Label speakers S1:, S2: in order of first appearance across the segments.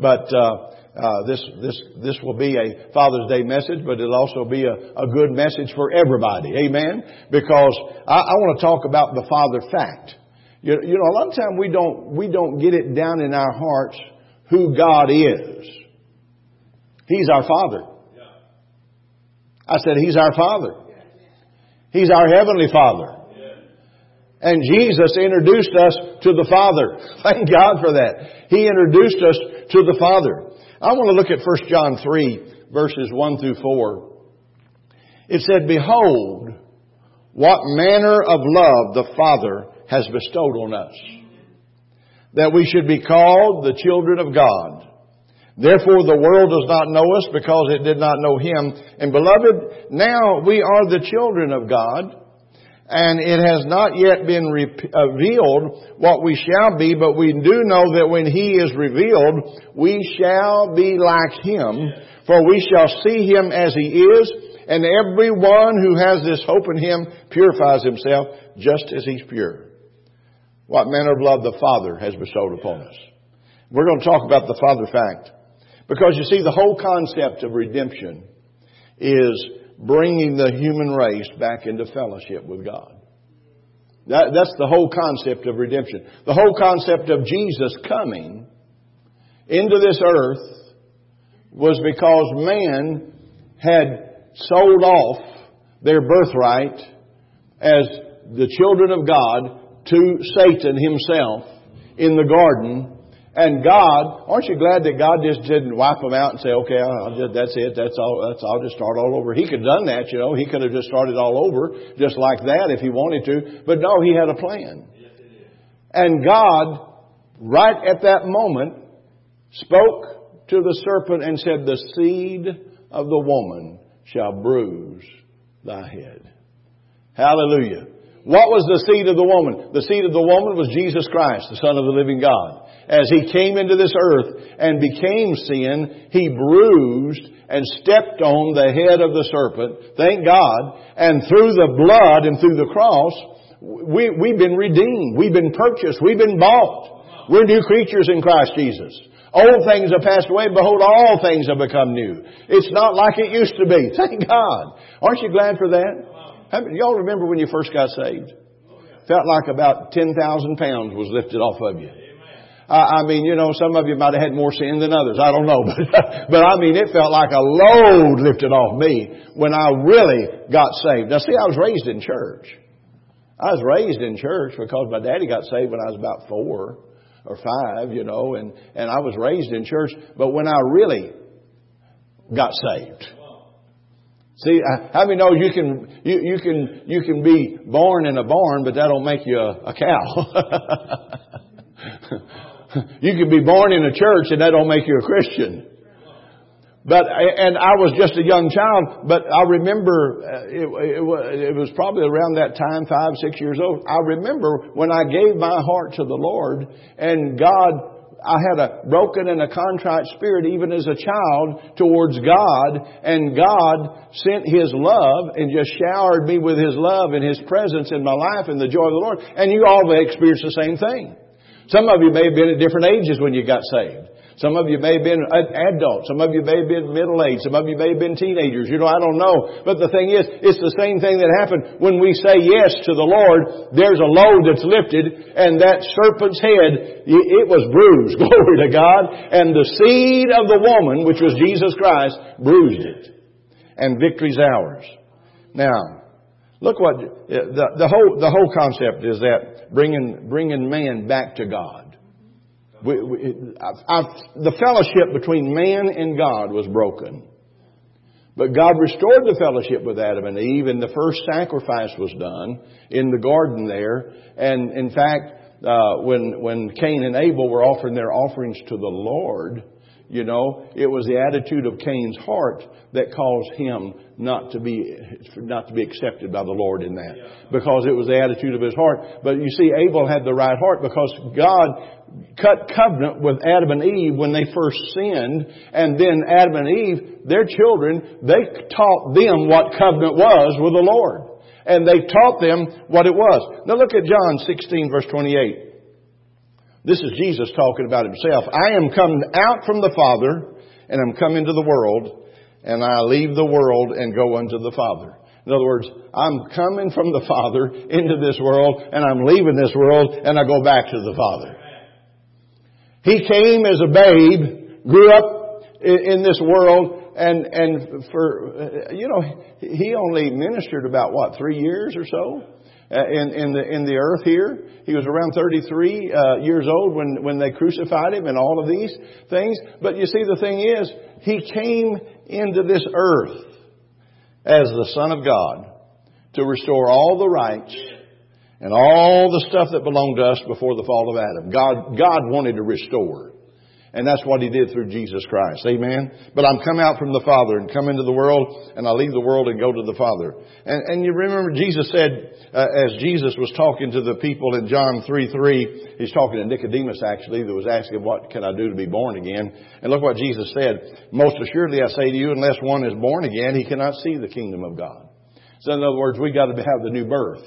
S1: But uh, uh, this this this will be a Father's Day message, but it'll also be a, a good message for everybody. Amen. Because I, I want to talk about the Father fact. You, you know, a lot of time we don't we don't get it down in our hearts who God is. He's our Father. I said He's our Father. He's our Heavenly Father. And Jesus introduced us to the Father. Thank God for that. He introduced us to the Father. I want to look at 1 John 3, verses 1 through 4. It said, Behold, what manner of love the Father has bestowed on us, that we should be called the children of God. Therefore the world does not know us because it did not know Him. And beloved, now we are the children of God and it has not yet been uh, revealed what we shall be, but we do know that when He is revealed, we shall be like Him, for we shall see Him as He is, and everyone who has this hope in Him purifies himself just as He's pure. What manner of love the Father has bestowed upon us. We're going to talk about the Father fact. Because you see, the whole concept of redemption is bringing the human race back into fellowship with God. That, that's the whole concept of redemption. The whole concept of Jesus coming into this earth was because man had sold off their birthright as the children of God to Satan himself in the garden and God, aren't you glad that God just didn't wipe them out and say, okay, just, that's it, that's all, that's, I'll just start all over. He could have done that, you know. He could have just started all over just like that if he wanted to. But no, he had a plan. And God, right at that moment, spoke to the serpent and said, the seed of the woman shall bruise thy head. Hallelujah. What was the seed of the woman? The seed of the woman was Jesus Christ, the Son of the living God as he came into this earth and became sin, he bruised and stepped on the head of the serpent. Thank God. And through the blood and through the cross, we, we've been redeemed. We've been purchased. We've been bought. We're new creatures in Christ Jesus. Old things have passed away. Behold, all things have become new. It's not like it used to be. Thank God. Aren't you glad for that? Y'all remember when you first got saved? Felt like about 10,000 pounds was lifted off of you. I, I mean, you know, some of you might have had more sin than others. I don't know. But, but I mean, it felt like a load lifted off me when I really got saved. Now see, I was raised in church. I was raised in church because my daddy got saved when I was about four or five, you know, and, and I was raised in church. But when I really got saved, See, how many know you can you, you can you can be born in a barn, but that don't make you a, a cow. you can be born in a church and that don't make you a Christian. But, and I was just a young child, but I remember, uh, it, it, it was probably around that time, five, six years old. I remember when I gave my heart to the Lord and God I had a broken and a contrite spirit even as a child towards God and God sent His love and just showered me with His love and His presence in my life and the joy of the Lord. And you all experienced the same thing. Some of you may have been at different ages when you got saved. Some of you may have been adults. Some of you may have been middle aged. Some of you may have been teenagers. You know, I don't know. But the thing is, it's the same thing that happened when we say yes to the Lord. There's a load that's lifted and that serpent's head, it was bruised. Glory to God. And the seed of the woman, which was Jesus Christ, bruised it. And victory's ours. Now, Look what the, the whole the whole concept is that bringing bringing man back to God. We, we, I, I, the fellowship between man and God was broken, but God restored the fellowship with Adam and Eve, and the first sacrifice was done in the garden there. And in fact, uh, when when Cain and Abel were offering their offerings to the Lord, you know, it was the attitude of Cain's heart that caused him not to be not to be accepted by the Lord in that, because it was the attitude of his heart. But you see, Abel had the right heart because God cut covenant with Adam and Eve when they first sinned, and then Adam and Eve, their children, they taught them what covenant was with the Lord, and they taught them what it was. Now look at John 16 verse 28. This is Jesus talking about himself. I am come out from the Father, and I'm come into the world, and I leave the world and go unto the Father. In other words, I'm coming from the Father into this world, and I'm leaving this world, and I go back to the Father. He came as a babe, grew up in this world, and and for you know he only ministered about what three years or so in in the in the earth here. He was around 33 uh, years old when when they crucified him and all of these things. But you see, the thing is, he came into this earth as the Son of God to restore all the rights and all the stuff that belonged to us before the fall of Adam. God, God wanted to restore. And that's what He did through Jesus Christ. Amen? But I'm come out from the Father and come into the world and I leave the world and go to the Father. And, and you remember Jesus said, uh, as Jesus was talking to the people in John 3 3, he's talking to Nicodemus actually that was asking, what can I do to be born again? And look what Jesus said. Most assuredly I say to you, unless one is born again, he cannot see the kingdom of God. So in other words, we got to have the new birth.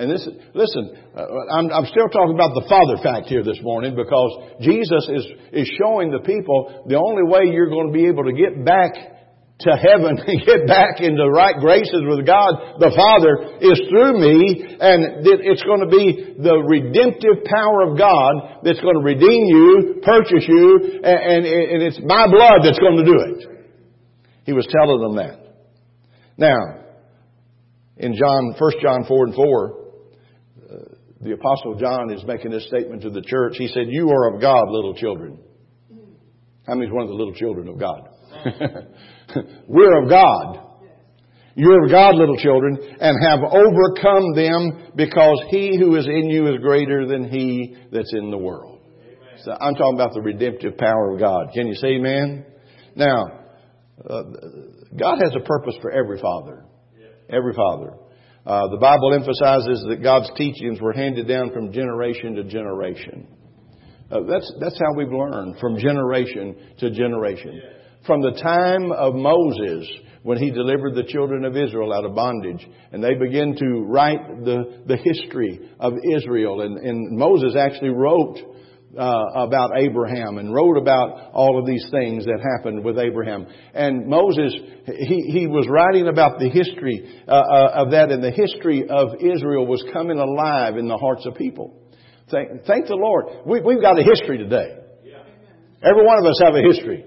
S1: And this, listen, uh, I'm, I'm still talking about the Father fact here this morning because Jesus is, is showing the people the only way you're going to be able to get back to heaven and get back into right graces with God the Father is through me and it's going to be the redemptive power of God that's going to redeem you, purchase you, and, it's my blood that's going to do it. He was telling them that. Now, in John, 1 John 4 and 4, the Apostle John is making this statement to the church. He said, You are of God, little children. How many is one of the little children of God? We're of God. You're of God, little children, and have overcome them because he who is in you is greater than he that's in the world. So I'm talking about the redemptive power of God. Can you say amen? Now, uh, God has a purpose for every father. Every father. Uh, the Bible emphasizes that God's teachings were handed down from generation to generation. Uh, that's, that's how we've learned from generation to generation. From the time of Moses, when he delivered the children of Israel out of bondage, and they began to write the, the history of Israel, and, and Moses actually wrote uh, about Abraham and wrote about all of these things that happened with Abraham. And Moses, he, he was writing about the history uh, uh, of that, and the history of Israel was coming alive in the hearts of people. Thank, thank the Lord. We, we've got a history today. Every one of us have a history.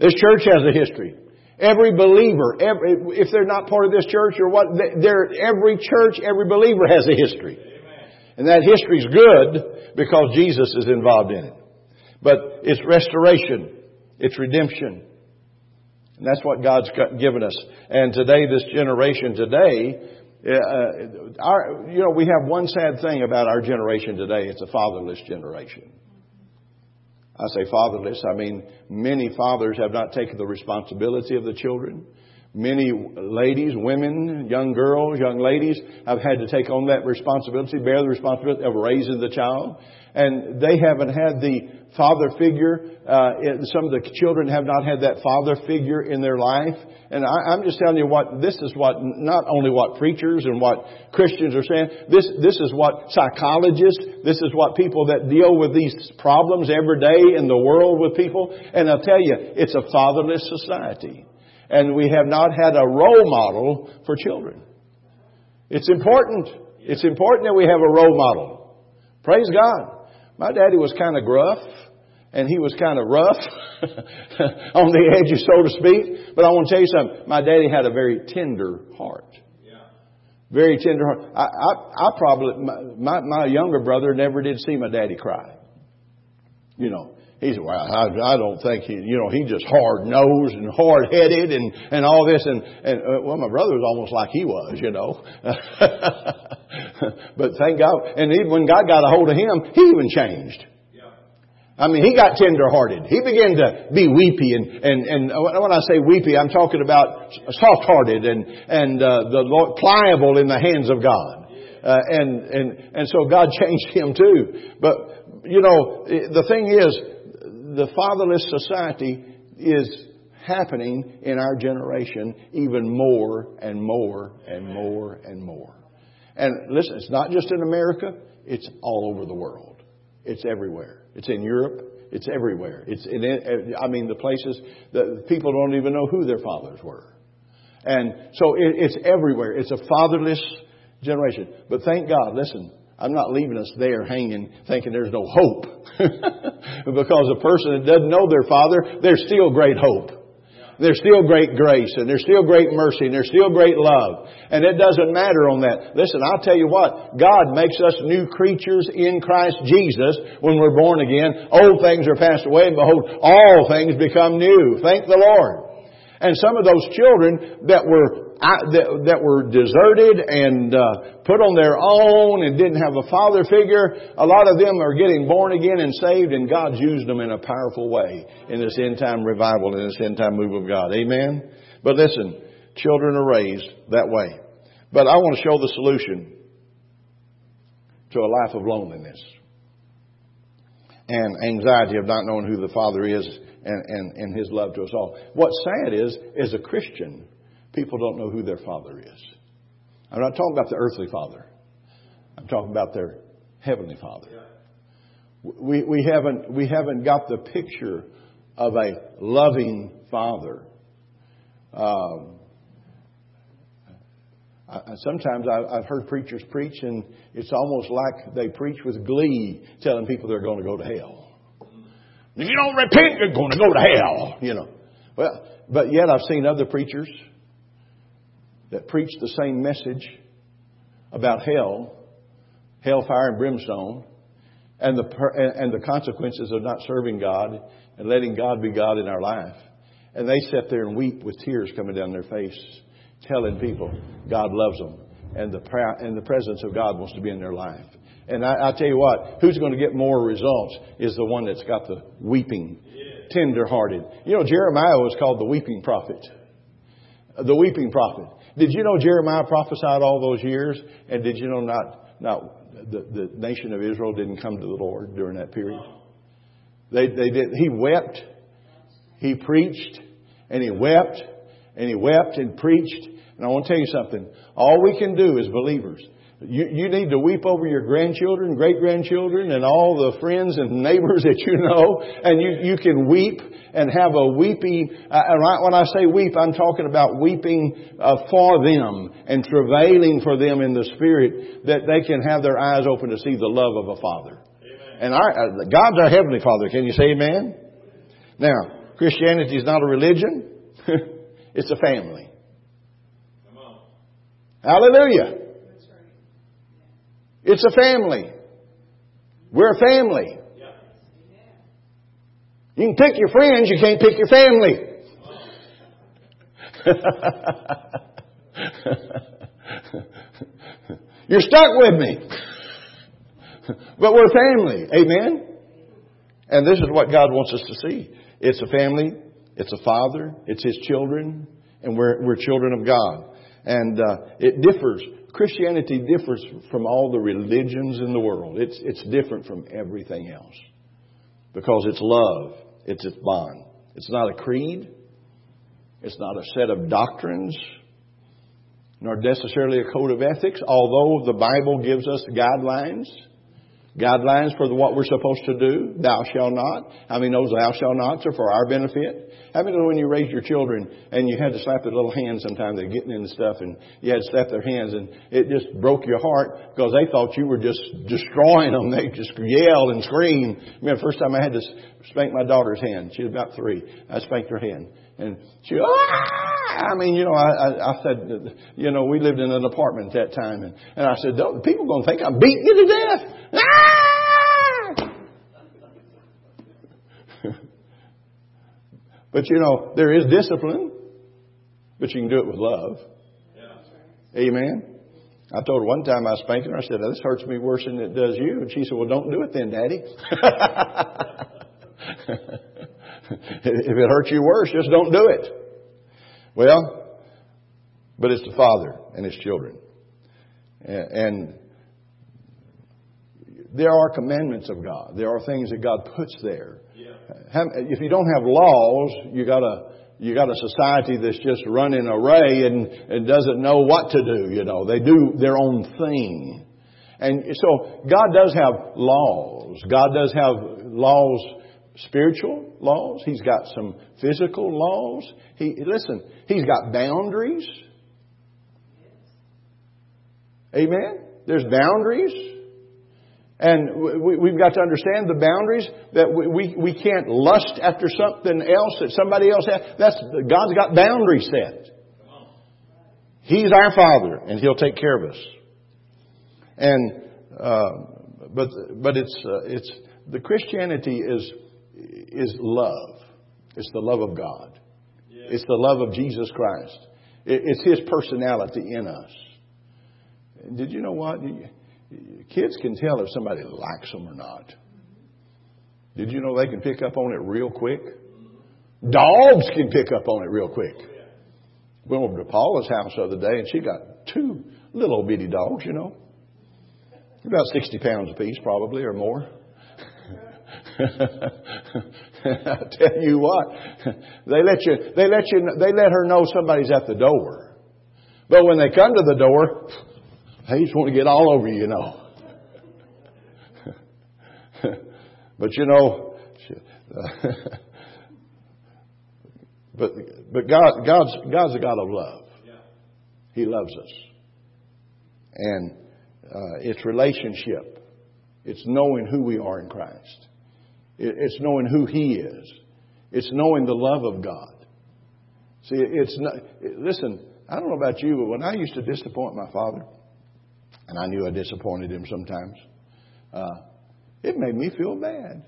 S1: This church has a history. Every believer, every, if they're not part of this church or what, every church, every believer has a history. And that history is good because Jesus is involved in it. But it's restoration. It's redemption. And that's what God's given us. And today, this generation today, uh, our, you know, we have one sad thing about our generation today. It's a fatherless generation. I say fatherless, I mean many fathers have not taken the responsibility of the children. Many ladies, women, young girls, young ladies have had to take on that responsibility, bear the responsibility of raising the child. And they haven't had the father figure. Uh, some of the children have not had that father figure in their life. And I, I'm just telling you what, this is what, not only what preachers and what Christians are saying, this, this is what psychologists, this is what people that deal with these problems every day in the world with people. And I'll tell you, it's a fatherless society and we have not had a role model for children. It's important. It's important that we have a role model. Praise God. My daddy was kind of gruff and he was kind of rough on the edges, so to speak. But I want to tell you something. My daddy had a very tender heart. Very tender heart. I, I, I probably, my, my younger brother never did see my daddy cry. You know, he said, well, I, I don't think he, you know, he just hard nosed and hard headed and, and all this. And, and, uh, well, my brother was almost like he was, you know. but thank God. And even when God got a hold of him, he even changed. I mean, he got tender-hearted. He began to be weepy, and and and when I say weepy, I'm talking about soft-hearted and and uh, the Lord, pliable in the hands of God. Uh, and and and so God changed him too. But you know, the thing is, the fatherless society is happening in our generation even more and more and more and more. And listen, it's not just in America, it's all over the world. It's everywhere. It's in Europe. It's everywhere. It's in, I mean, the places that people don't even know who their fathers were. And so it, it's everywhere. It's a fatherless generation. But thank God, listen, I'm not leaving us there hanging thinking there's no hope. because a person that doesn't know their father, there's still great hope. There's still great grace and there's still great mercy and there's still great love. And it doesn't matter on that. Listen, I'll tell you what, God makes us new creatures in Christ Jesus when we're born again. Old things are passed away and behold, all things become new. Thank the Lord. And some of those children that were that, were deserted and uh, put on their own and didn't have a father figure, a lot of them are getting born again and saved, and God's used them in a powerful way in this end time revival, in this end time move of God. Amen. But listen, children are raised that way. But I want to show the solution to a life of loneliness and anxiety of not knowing who the Father is and, and, and His love to us all. What's sad is, as a Christian, people don't know who their Father is. I'm not talking about the earthly Father. I'm talking about their Heavenly Father. We, we, haven't, we haven't got the picture of a loving Father. Um, I, sometimes I, I've heard preachers preach, and it's almost like they preach with glee, telling people they're going to go to hell. If you don't repent, you're going to go to hell. You know. Well, but yet I've seen other preachers that preach the same message about hell, hellfire and brimstone, and the and the consequences of not serving God and letting God be God in our life. And they sit there and weep with tears coming down their face, telling people God loves them and the and the presence of God wants to be in their life. And I, I tell you what, who's going to get more results is the one that's got the weeping, tender hearted. You know, Jeremiah was called the weeping prophet. The weeping prophet. Did you know Jeremiah prophesied all those years? And did you know not, not the, the nation of Israel didn't come to the Lord during that period? They, they did. He wept. He preached and he wept and he wept and preached. And I want to tell you something. All we can do as believers you, you need to weep over your grandchildren, great grandchildren, and all the friends and neighbors that you know. And you, you can weep and have a weeping. Uh, when I say weep, I'm talking about weeping uh, for them and travailing for them in the spirit that they can have their eyes open to see the love of a father. Amen. And our, uh, God's our heavenly Father. Can you say Amen? Now, Christianity is not a religion; it's a family. Hallelujah. It's a family. We're a family. You can pick your friends, you can't pick your family. You're stuck with me. But we're a family. Amen? And this is what God wants us to see. It's a family. It's a father. It's His children. And we're, we're children of God. And uh, it differs Christianity differs from all the religions in the world. It's, it's different from everything else. Because it's love. It's its bond. It's not a creed. It's not a set of doctrines. Nor necessarily a code of ethics, although the Bible gives us guidelines guidelines for what we're supposed to do. Thou shalt not. How many knows thou shalt nots are for our benefit? How many know when you raised your children and you had to slap their little hands sometimes, they're getting into stuff and you had to slap their hands and it just broke your heart because they thought you were just destroying them. They just yelled and screamed. I mean, the first time I had to spank my daughter's hand, she was about three. I spanked her hand. And she, ah! I mean, you know, I, I, I said, you know, we lived in an apartment at that time, and, and I said, people are going to think I'm beating you to death. Ah! but you know, there is discipline, but you can do it with love. Yeah. Amen. I told her one time I spanked her. I said, "This hurts me worse than it does you." And she said, "Well, don't do it then, Daddy." if it hurts you worse, just don't do it. Well, but it's the Father and His children. And there are commandments of God. There are things that God puts there. If you don't have laws, you got a you got a society that's just running array and, and doesn't know what to do. You know, they do their own thing. And so God does have laws. God does have laws, spiritual laws. He's got some physical laws. He, listen, He's got boundaries. Amen? There's boundaries. And we, have got to understand the boundaries that we, we, can't lust after something else that somebody else has. That's, God's got boundaries set. He's our Father, and He'll take care of us. And, uh, but, but it's, uh, it's, the Christianity is, is love. It's the love of God. Yeah. It's the love of Jesus Christ. It's His personality in us. Did you know what? Kids can tell if somebody likes them or not. Did you know they can pick up on it real quick? Dogs can pick up on it real quick. Went over to Paula's house the other day and she got two little bitty dogs, you know. About 60 pounds apiece, probably, or more. I tell you what, they let you, they let you, they let her know somebody's at the door. But when they come to the door, they just want to get all over you, you know. but you know, but but God God's God's a God of love. He loves us, and uh, it's relationship. It's knowing who we are in Christ. It's knowing who He is. It's knowing the love of God. See, it's not. Listen, I don't know about you, but when I used to disappoint my father, and I knew I disappointed him sometimes. Uh, it made me feel bad.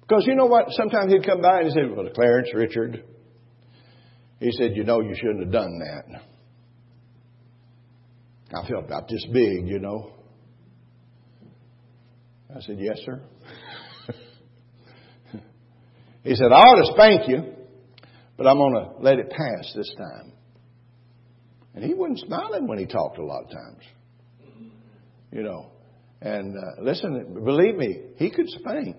S1: Because you know what? Sometimes he'd come by and he'd say, Well, Clarence, Richard, he said, You know, you shouldn't have done that. I felt about this big, you know. I said, Yes, sir. he said, I ought to spank you, but I'm going to let it pass this time. And he wasn't smiling when he talked a lot of times. You know. And uh, listen, believe me, he could spank.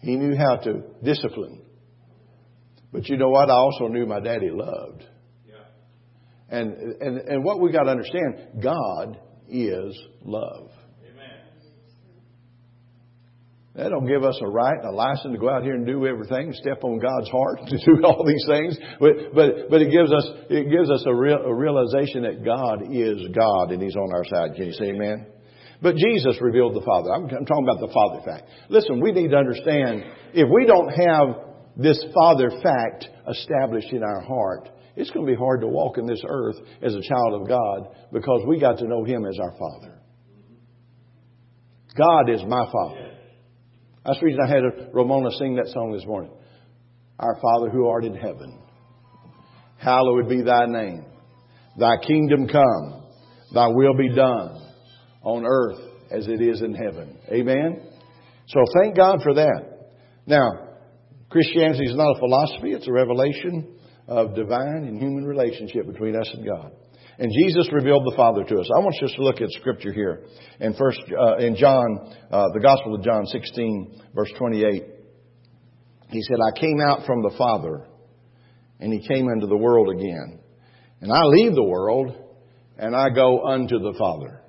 S1: He knew how to discipline. But you know what? I also knew my daddy loved. Yeah. And, and, and what we got to understand, God is love. That don't give us a right and a license to go out here and do everything, step on God's heart to do all these things. But, but, but it gives us, it gives us a, real, a realization that God is God and He's on our side. Can you say amen? But Jesus revealed the Father. I'm, I'm talking about the Father fact. Listen, we need to understand if we don't have this Father fact established in our heart, it's going to be hard to walk in this earth as a child of God because we got to know Him as our Father. God is my Father. That's the reason I had Ramona sing that song this morning. Our Father who art in heaven, hallowed be thy name. Thy kingdom come, thy will be done on earth as it is in heaven. Amen? So thank God for that. Now, Christianity is not a philosophy, it's a revelation of divine and human relationship between us and God. And Jesus revealed the Father to us. I want us to look at Scripture here. In first, uh, in John, uh, the Gospel of John 16, verse 28, he said, "I came out from the Father, and He came into the world again, and I leave the world, and I go unto the Father."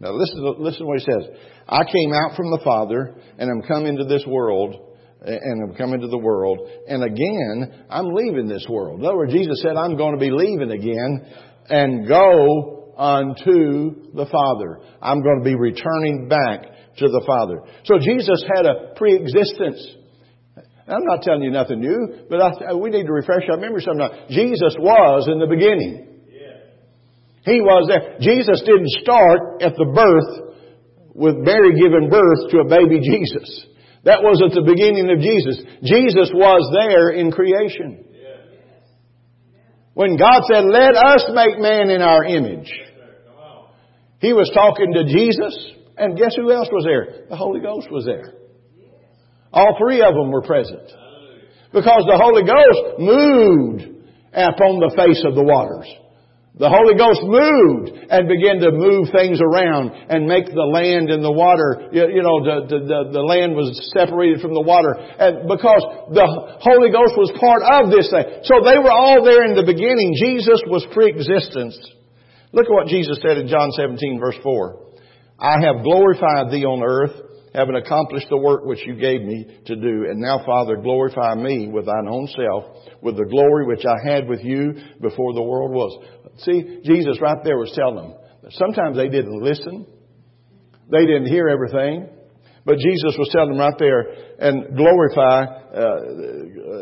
S1: Now listen, listen to what he says. I came out from the Father, and I'm come into this world, and I'm coming to the world, and again, I'm leaving this world. In other words, Jesus said, I'm going to be leaving again, and go unto the Father. I'm going to be returning back to the Father. So Jesus had a pre-existence. I'm not telling you nothing new, but I, we need to refresh our memory sometimes. Jesus was in the beginning. He was there. Jesus didn't start at the birth with Mary giving birth to a baby Jesus. That was at the beginning of Jesus. Jesus was there in creation. When God said, let us make man in our image. He was talking to Jesus, and guess who else was there? The Holy Ghost was there. All three of them were present. Because the Holy Ghost moved upon the face of the waters. The Holy Ghost moved and began to move things around and make the land and the water, you, know, the, the, the, land was separated from the water. And because the Holy Ghost was part of this thing. So they were all there in the beginning. Jesus was pre-existence. Look at what Jesus said in John 17 verse 4. I have glorified thee on earth, having accomplished the work which you gave me to do. And now, Father, glorify me with thine own self, with the glory which I had with you before the world was. See, Jesus right there was telling them. Sometimes they didn't listen. They didn't hear everything. But Jesus was telling them right there, and glorify, uh,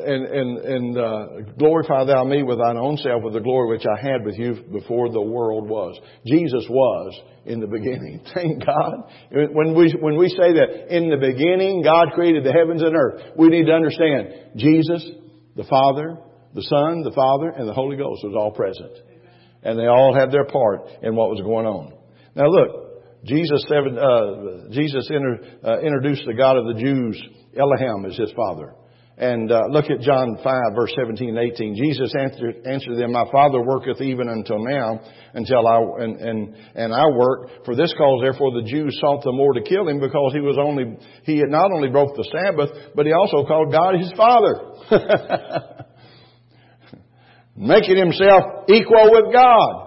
S1: and, and, and uh, glorify thou me with thine own self with the glory which I had with you before the world was. Jesus was in the beginning. Thank God. When we, when we say that in the beginning God created the heavens and earth, we need to understand Jesus, the Father, the Son, the Father, and the Holy Ghost was all present. And they all had their part in what was going on. Now look, Jesus, uh, Jesus inter, uh, introduced the God of the Jews, Elohim, as his father. And uh, look at John 5, verse 17 and 18. Jesus answered, answered them, My Father worketh even until now, until I, and, and, and I work. For this cause, therefore, the Jews sought the more to kill him, because he was only, he had not only broke the Sabbath, but he also called God his Father. Making himself equal with God.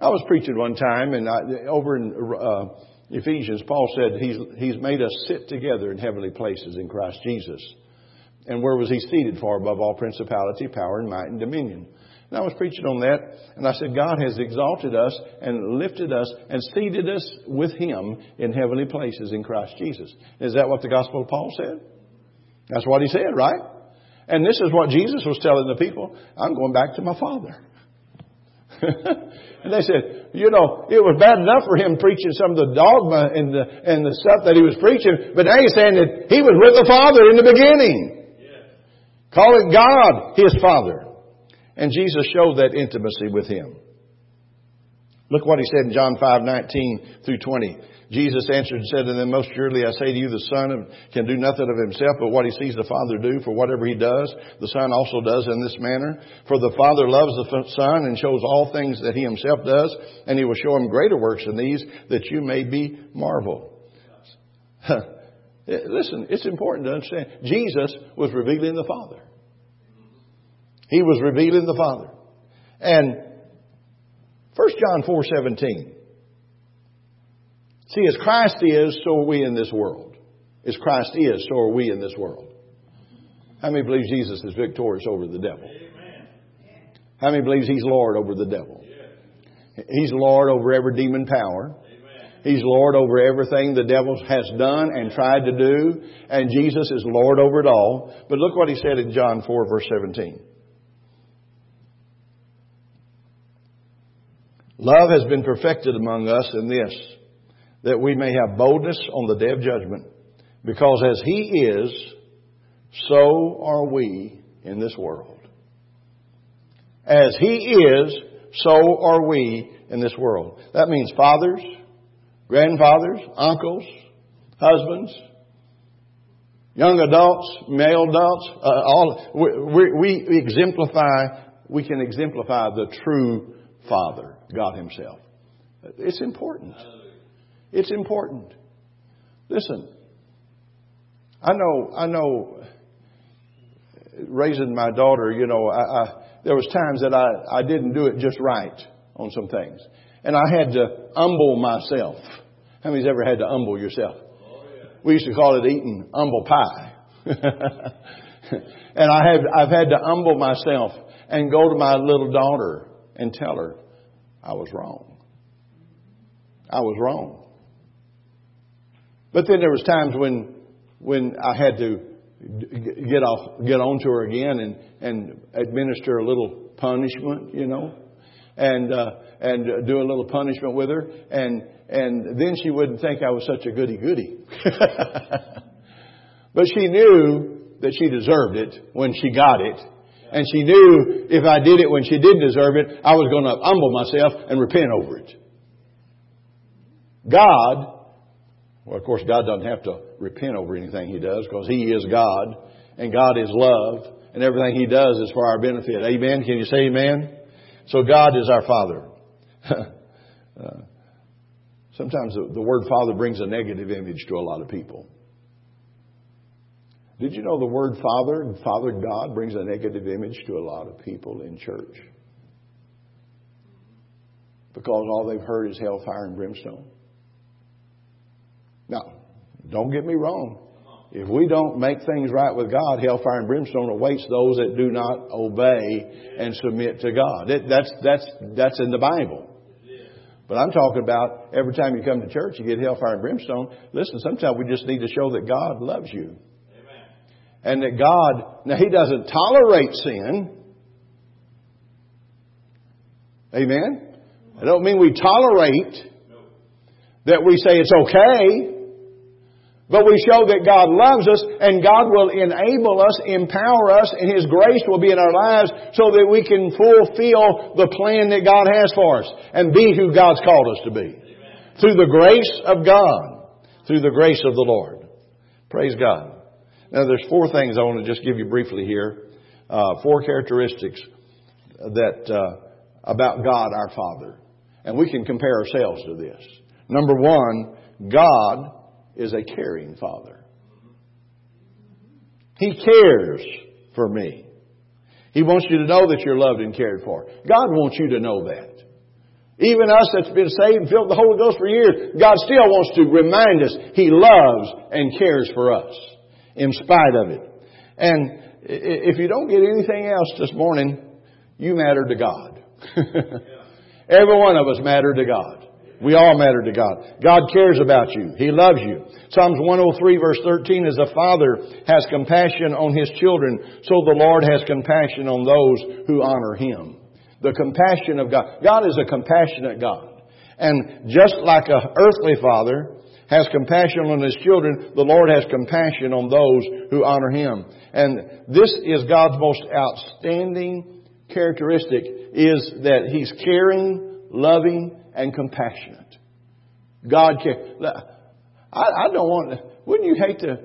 S1: I was preaching one time, and I, over in uh, Ephesians, Paul said he's, he's made us sit together in heavenly places in Christ Jesus. And where was he seated far above all principality, power, and might, and dominion? And I was preaching on that, and I said, God has exalted us and lifted us and seated us with him in heavenly places in Christ Jesus. Is that what the Gospel of Paul said? That's what he said, right? And this is what Jesus was telling the people. I'm going back to my Father. and they said, you know, it was bad enough for him preaching some of the dogma and the, and the stuff that he was preaching, but now he's saying that he was with the Father in the beginning. Calling God his Father. And Jesus showed that intimacy with him. Look what he said in John 5, 19 through 20. Jesus answered and said to them, Most surely I say to you, the Son can do nothing of himself but what he sees the Father do, for whatever he does, the Son also does in this manner. For the Father loves the Son and shows all things that he himself does, and he will show him greater works than these, that you may be marveled. Eh, listen, it's important to understand. Jesus was revealing the Father. He was revealing the Father. And 1 John 4 17. See, as Christ is, so are we in this world. As Christ is, so are we in this world. How many believes Jesus is victorious over the devil? How many believes He's Lord over the devil? He's Lord over every demon power. He's Lord over everything the devil has done and tried to do, and Jesus is Lord over it all. But look what he said in John 4 verse 17. Love has been perfected among us in this, that we may have boldness on the day of judgment. Because as He is, so are we in this world. As He is, so are we in this world. That means fathers, grandfathers, uncles, husbands, young adults, male adults, uh, all, we, we, we exemplify, we can exemplify the true father, God Himself. It's important. It's important. Listen, I know, I know, raising my daughter, you know, I, I, there was times that I, I didn't do it just right on some things. And I had to humble myself. How many's ever had to humble yourself? Oh, we used to call it eating humble pie. and I have, I've had to humble myself and go to my little daughter and tell her I was wrong. I was wrong. But then there was times when when I had to get off, get onto her again and and administer a little punishment, you know, and uh, and do a little punishment with her, and and then she wouldn't think I was such a goody goody. but she knew that she deserved it when she got it. And she knew if I did it when she didn't deserve it, I was going to humble myself and repent over it. God well, of course, God doesn't have to repent over anything He does because He is God and God is love and everything He does is for our benefit. Amen? Can you say amen? So God is our Father. uh, sometimes the, the word Father brings a negative image to a lot of people. Did you know the word Father, and Father God, brings a negative image to a lot of people in church? because all they've heard is hellfire and brimstone. Now, don't get me wrong. If we don't make things right with God, hellfire and brimstone awaits those that do not obey and submit to God. It, that's, that's, that's in the Bible. But I'm talking about every time you come to church, you get hellfire and brimstone. Listen, sometimes we just need to show that God loves you. And that God, now He doesn't tolerate sin. Amen? I don't mean we tolerate that we say it's okay. But we show that God loves us and God will enable us, empower us, and His grace will be in our lives so that we can fulfill the plan that God has for us and be who God's called us to be. Amen. Through the grace of God. Through the grace of the Lord. Praise God. Now there's four things I want to just give you briefly here. Uh, four characteristics that, uh, about God our Father. And we can compare ourselves to this. Number one, God is a caring Father. He cares for me. He wants you to know that you're loved and cared for. God wants you to know that. Even us that's been saved and filled with the Holy Ghost for years, God still wants to remind us He loves and cares for us in spite of it. And if you don't get anything else this morning, you matter to God. Every one of us matter to God. We all matter to God. God cares about you. He loves you. Psalms 103 verse 13 is the Father has compassion on His children, so the Lord has compassion on those who honor Him. The compassion of God. God is a compassionate God. And just like a earthly father has compassion on his children, the Lord has compassion on those who honor Him. And this is God's most outstanding characteristic is that He's caring, loving, and compassionate. God can. I, I don't want. Wouldn't you hate to?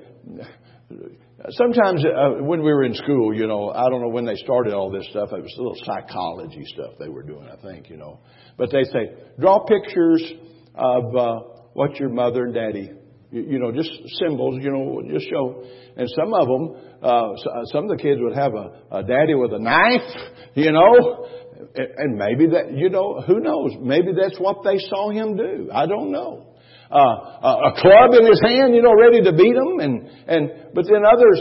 S1: Sometimes uh, when we were in school, you know, I don't know when they started all this stuff. It was a little psychology stuff they were doing, I think, you know. But they say draw pictures of uh, what your mother and daddy, you, you know, just symbols, you know, just show. And some of them, uh, some of the kids would have a, a daddy with a knife, you know, and maybe that, you know, who knows? Maybe that's what they saw him do. I don't know. Uh, a club in his hand, you know, ready to beat him, and and but then others,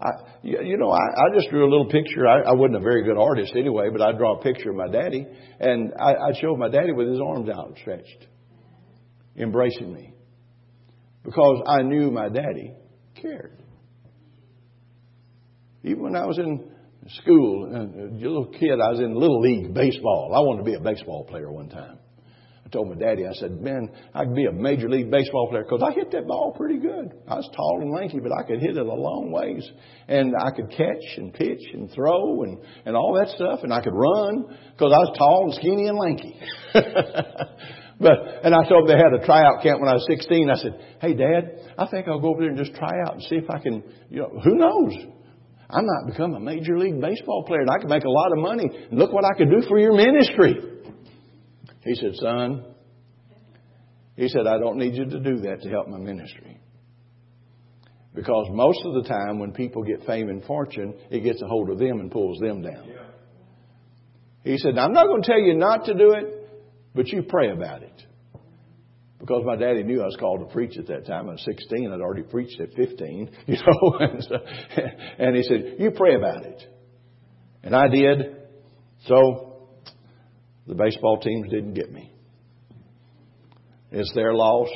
S1: I, you know, I, I just drew a little picture. I, I wasn't a very good artist anyway, but I'd draw a picture of my daddy, and I, I'd show my daddy with his arms outstretched, embracing me, because I knew my daddy cared. Even when I was in school, uh, a little kid, I was in Little League baseball. I wanted to be a baseball player one time. I told my daddy, I said, man, I could be a major league baseball player because I hit that ball pretty good. I was tall and lanky, but I could hit it a long ways. And I could catch and pitch and throw and, and all that stuff. And I could run because I was tall and skinny and lanky. but, and I told them they had a tryout camp when I was 16. I said, hey, Dad, I think I'll go over there and just try out and see if I can, you know, who knows? I might become a major league baseball player and I could make a lot of money. And look what I could do for your ministry. He said, Son, he said, I don't need you to do that to help my ministry. Because most of the time when people get fame and fortune, it gets a hold of them and pulls them down. He said, I'm not going to tell you not to do it, but you pray about it because my daddy knew I was called to preach at that time. I was 16. I'd already preached at 15, you know. and, so, and he said, you pray about it. And I did. So the baseball teams didn't get me. It's their loss,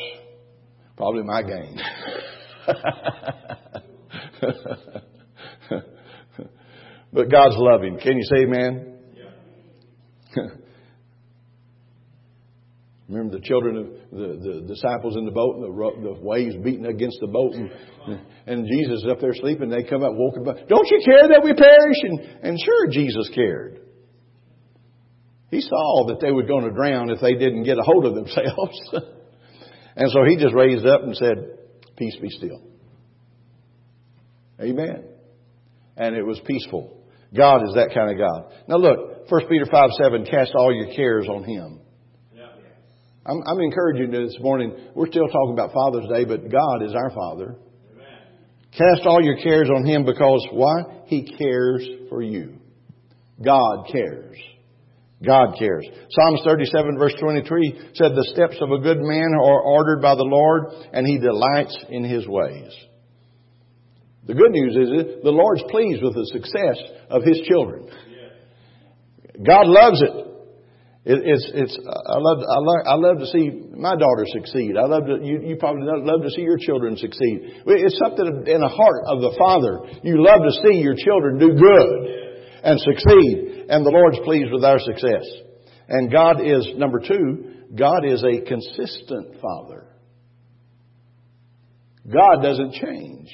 S1: probably my gain. but God's loving. Can you say amen? Yeah. Remember the children of the, the disciples in the boat and the, the waves beating against the boat and, and Jesus is up there sleeping. They come up, woke him up. Don't you care that we perish? And, and sure, Jesus cared. He saw that they were going to drown if they didn't get a hold of themselves. and so he just raised up and said, peace be still. Amen. And it was peaceful. God is that kind of God. Now look, 1 Peter 5, 7, cast all your cares on Him I'm, I'm encouraging you this morning. We're still talking about Father's Day, but God is our Father. Amen. Cast all your cares on Him because why? He cares for you. God cares. God cares. Psalms 37 verse 23 said, The steps of a good man are ordered by the Lord, and he delights in his ways. The good news is the Lord's pleased with the success of his children. God loves it. It it's, it's, I love, I love, I love to see my daughter succeed. I love to, you, you probably love to see your children succeed. It's something in the heart of the Father. You love to see your children do good and succeed and the Lord's pleased with our success. And God is, number two, God is a consistent Father. God doesn't change.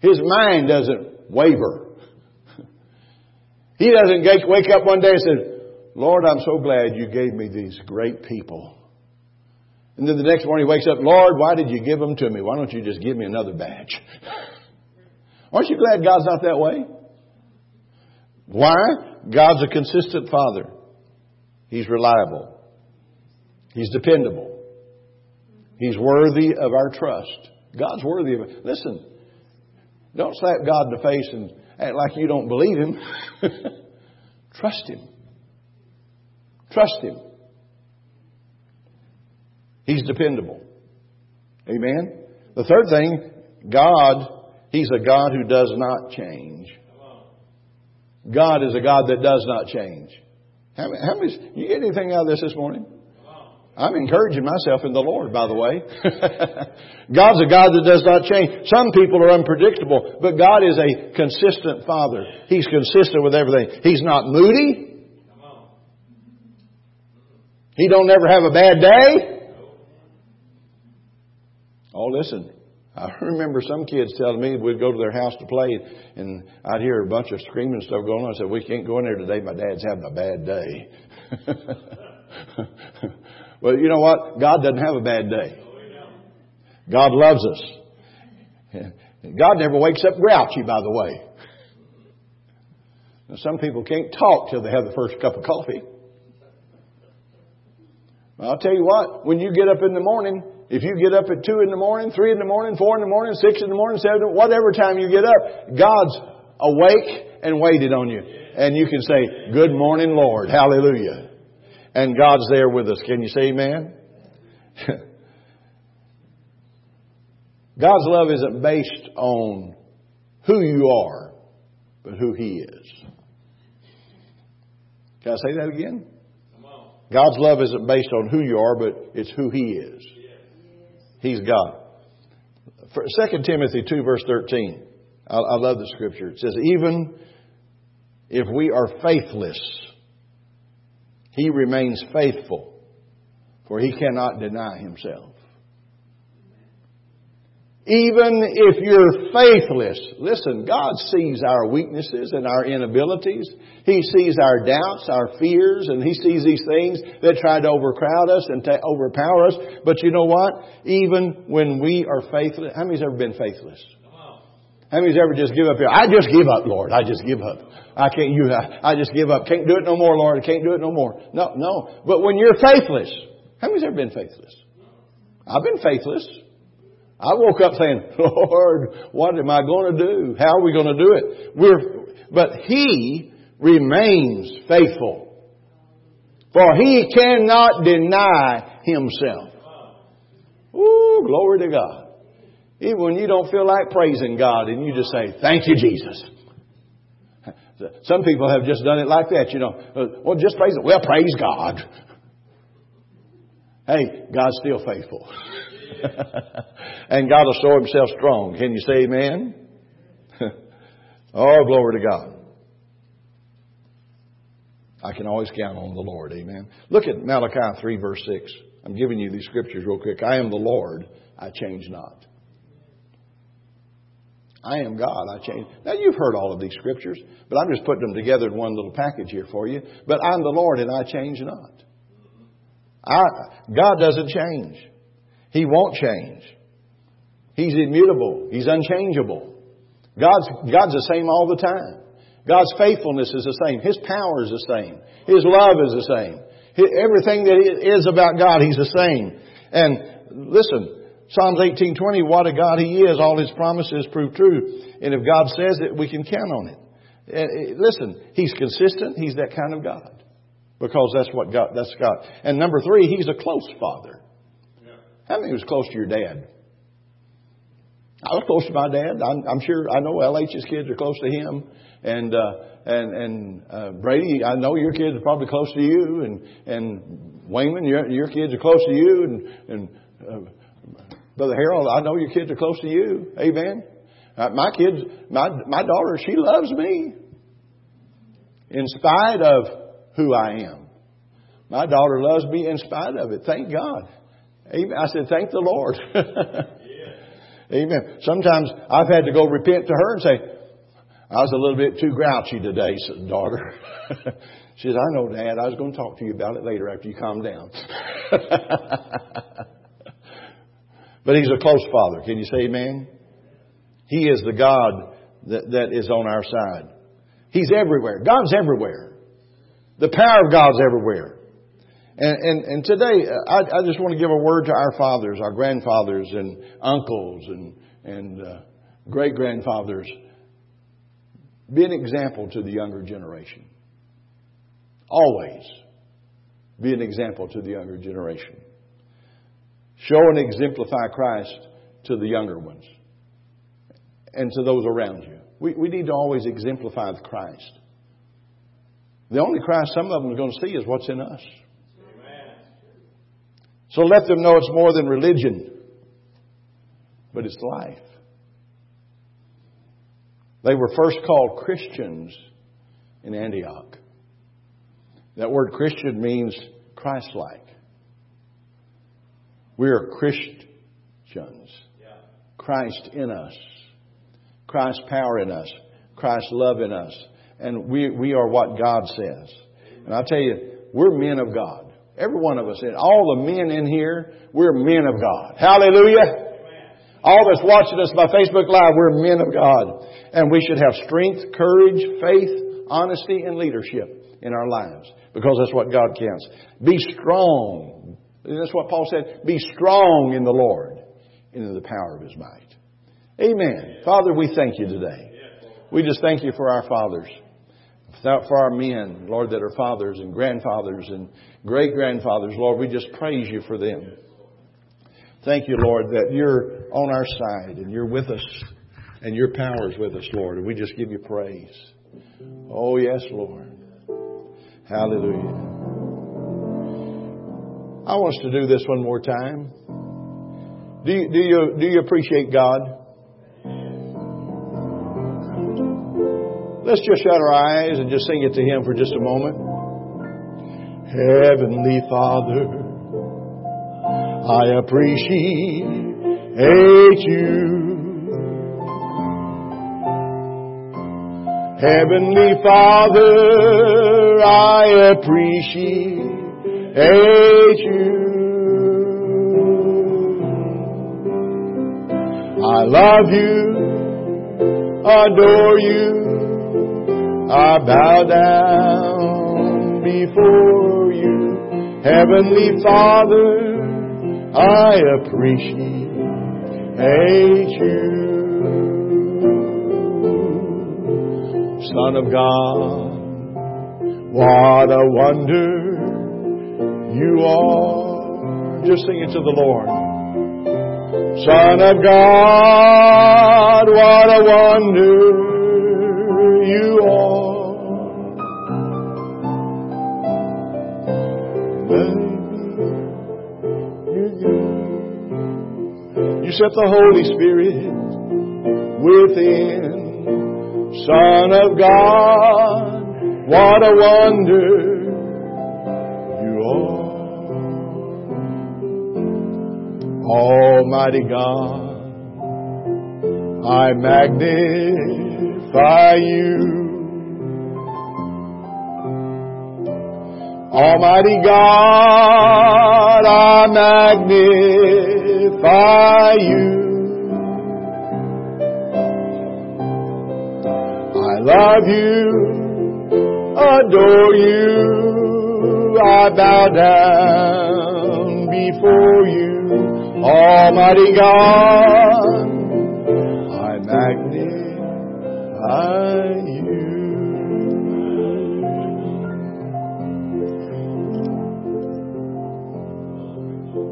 S1: His mind doesn't waver. He doesn't wake up one day and say, Lord, I'm so glad you gave me these great people. And then the next morning he wakes up, Lord, why did you give them to me? Why don't you just give me another batch? Aren't you glad God's not that way? Why? God's a consistent Father. He's reliable. He's dependable. He's worthy of our trust. God's worthy of it. Listen, don't slap God in the face and act like you don't believe Him. trust Him. Trust Him. He's dependable. Amen? The third thing, God He's a God who does not change. God is a God that does not change. How, how many, you get anything out of this this morning? I'm encouraging myself in the Lord, by the way. God's a God that does not change. Some people are unpredictable, but God is a consistent Father. He's consistent with everything. He's not moody. He don't never have a bad day. Oh, listen. I remember some kids telling me we'd go to their house to play, and I'd hear a bunch of screaming stuff going on. I said, "We can't go in there today. My dad's having a bad day." well, you know what? God doesn't have a bad day. God loves us. God never wakes up grouchy, by the way. Now, some people can't talk till they have the first cup of coffee. I'll tell you what, when you get up in the morning, if you get up at 2 in the morning, 3 in the morning, 4 in the morning, 6 in the morning, 7, whatever time you get up, God's awake and waited on you. And you can say, Good morning, Lord. Hallelujah. And God's there with us. Can you say amen? God's love isn't based on who you are, but who He is. Can I say that again? God's love isn't based on who you are, but it's who He is. He's God. For 2 Timothy 2 verse 13. I, I love the scripture. It says, even if we are faithless, He remains faithful, for He cannot deny Himself. Even if you're faithless, listen, God sees our weaknesses and our inabilities. He sees our doubts, our fears, and He sees these things that try to overcrowd us and to overpower us. But you know what? Even when we are faithless, how many's ever been faithless? How many's ever just give up here? I just give up, Lord. I just give up. I can't, you, I, I just give up. Can't do it no more, Lord. I can't do it no more. No, no. But when you're faithless, how many's ever been faithless? I've been faithless. I woke up saying, Lord, what am I going to do? How are we going to do it? We're, but He remains faithful. For He cannot deny Himself. Ooh, glory to God. Even when you don't feel like praising God and you just say, thank you, Jesus. Some people have just done it like that, you know. Well, just praise it. Well, praise God. Hey, God's still faithful. and God will show himself strong. Can you say amen? oh, glory to God. I can always count on the Lord. Amen. Look at Malachi 3 verse 6. I'm giving you these scriptures real quick. I am the Lord. I change not. I am God. I change. Now you've heard all of these scriptures, but I'm just putting them together in one little package here for you. But I'm the Lord and I change not. I, God doesn't change. He won't change. He's immutable. He's unchangeable. God's, God's the same all the time. God's faithfulness is the same. His power is the same. His love is the same. Everything that is about God, He's the same. And listen, Psalms 18:20, what a God He is. All His promises prove true. And if God says it, we can count on it. Listen, He's consistent. He's that kind of God. Because that's what God, that's God. And number three, He's a close Father. How many was close to your dad? I was close to my dad. I'm, I'm sure I know LH's kids are close to him, and uh, and and uh, Brady. I know your kids are probably close to you, and and Wayman, your your kids are close to you, and and uh, Brother Harold, I know your kids are close to you. Amen. Uh, my kids, my my daughter, she loves me in spite of who I am. My daughter loves me in spite of it. Thank God. Amen. I said, thank the Lord. Amen. Sometimes I've had to go repent to her and say, I was a little bit too grouchy today, said daughter. she says, I know, Dad. I was going to talk to you about it later after you calm down. but He's a close Father. Can you say amen? He is the God that, that is on our side. He's everywhere. God's everywhere. The power of God's everywhere. And, and, and today, I, I, just want to give a word to our fathers, our grandfathers, and uncles, and, and uh, great grandfathers. Be an example to the younger generation. Always be an example to the younger generation. Show and exemplify Christ to the younger ones and to those around you. We, we need to always exemplify the Christ. The only Christ some of them are going to see is what's in us. So let them know it's more than religion, but it's life. They were first called Christians in Antioch. That word Christian means Christ like. We are Christians. Christ in us. Christ's power in us. Christ's love in us. And we, we are what God says. And I tell you, we're men of God. Every one of us, all the men in here, we're men of God. Hallelujah. All that's watching us by Facebook Live, we're men of God. And we should have strength, courage, faith, honesty, and leadership in our lives. Because that's what God counts. Be strong. That's what Paul said. Be strong in the Lord and in the power of His might. Amen. Father, we thank you today. We just thank you for our fathers for our men, Lord, that are fathers and grandfathers and great grandfathers, Lord, we just praise you for them. Thank you, Lord, that you're on our side and you're with us and your power is with us, Lord, and we just give you praise. Oh, yes, Lord. Hallelujah. I want us to do this one more time. Do you, do you, do you appreciate God? Let's just shut our eyes and just sing it to Him for just a moment. Heavenly Father, I appreciate you. Heavenly Father, I appreciate you. I love you, adore you, I bow down before you. Heavenly Father, I appreciate you. Son of God, what a wonder you are. Just sing it to the Lord. Son of God, what a wonder you are. You set the Holy Spirit within. Son of God, what a wonder Almighty God, I magnify you. Almighty God, I magnify you. I love you, adore you, I bow down before you. Almighty God, I magnify you.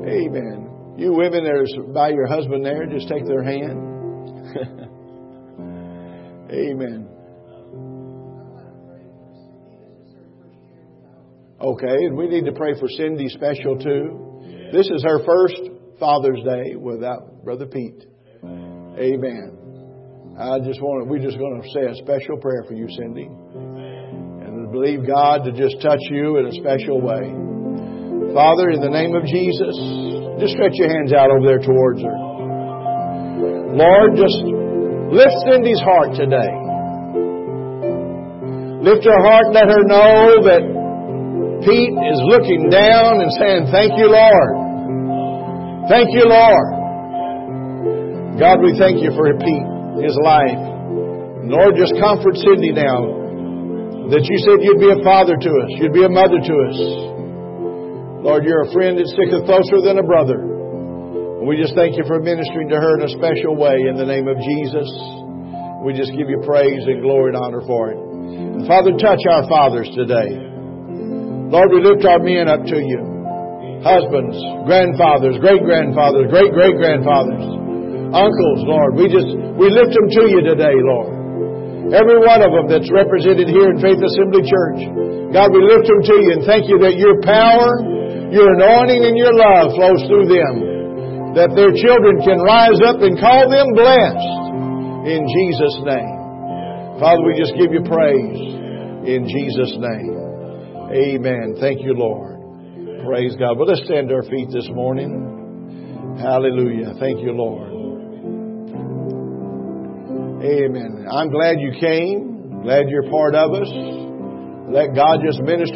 S1: Amen. You women that are by your husband there, just take their hand. Amen. Okay, and we need to pray for Cindy special too. This is her first Father's Day without Brother Pete. Amen. I just want to, we're just going to say a special prayer for you, Cindy. And believe God to just touch you in a special way. Father, in the name of Jesus, just stretch your hands out over there towards her. Lord, just lift Cindy's heart today. Lift her heart, and let her know that Pete is looking down and saying, Thank you, Lord. Thank you, Lord. God, we thank you for Pete, his life. Lord, just comfort Cindy now that you said you'd be a father to us, you'd be a mother to us. Lord, you're a friend that sticketh closer than a brother. And we just thank you for ministering to her in a special way in the name of Jesus. We just give you praise and glory and honor for it. And Father, touch our fathers today. Lord, we lift our men up to you. Husbands, grandfathers, great grandfathers, great great grandfathers, uncles, Lord. We just, we lift them to you today, Lord. Every one of them that's represented here in Faith Assembly Church. God, we lift them to you and thank you that your power, your anointing, and your love flows through them. That their children can rise up and call them blessed in Jesus' name. Father, we just give you praise in Jesus' name. Amen. Thank you, Lord. Praise God. Well, let's stand to our feet this morning. Hallelujah. Thank you, Lord. Amen. I'm glad you came. Glad you're part of us. Let God just minister.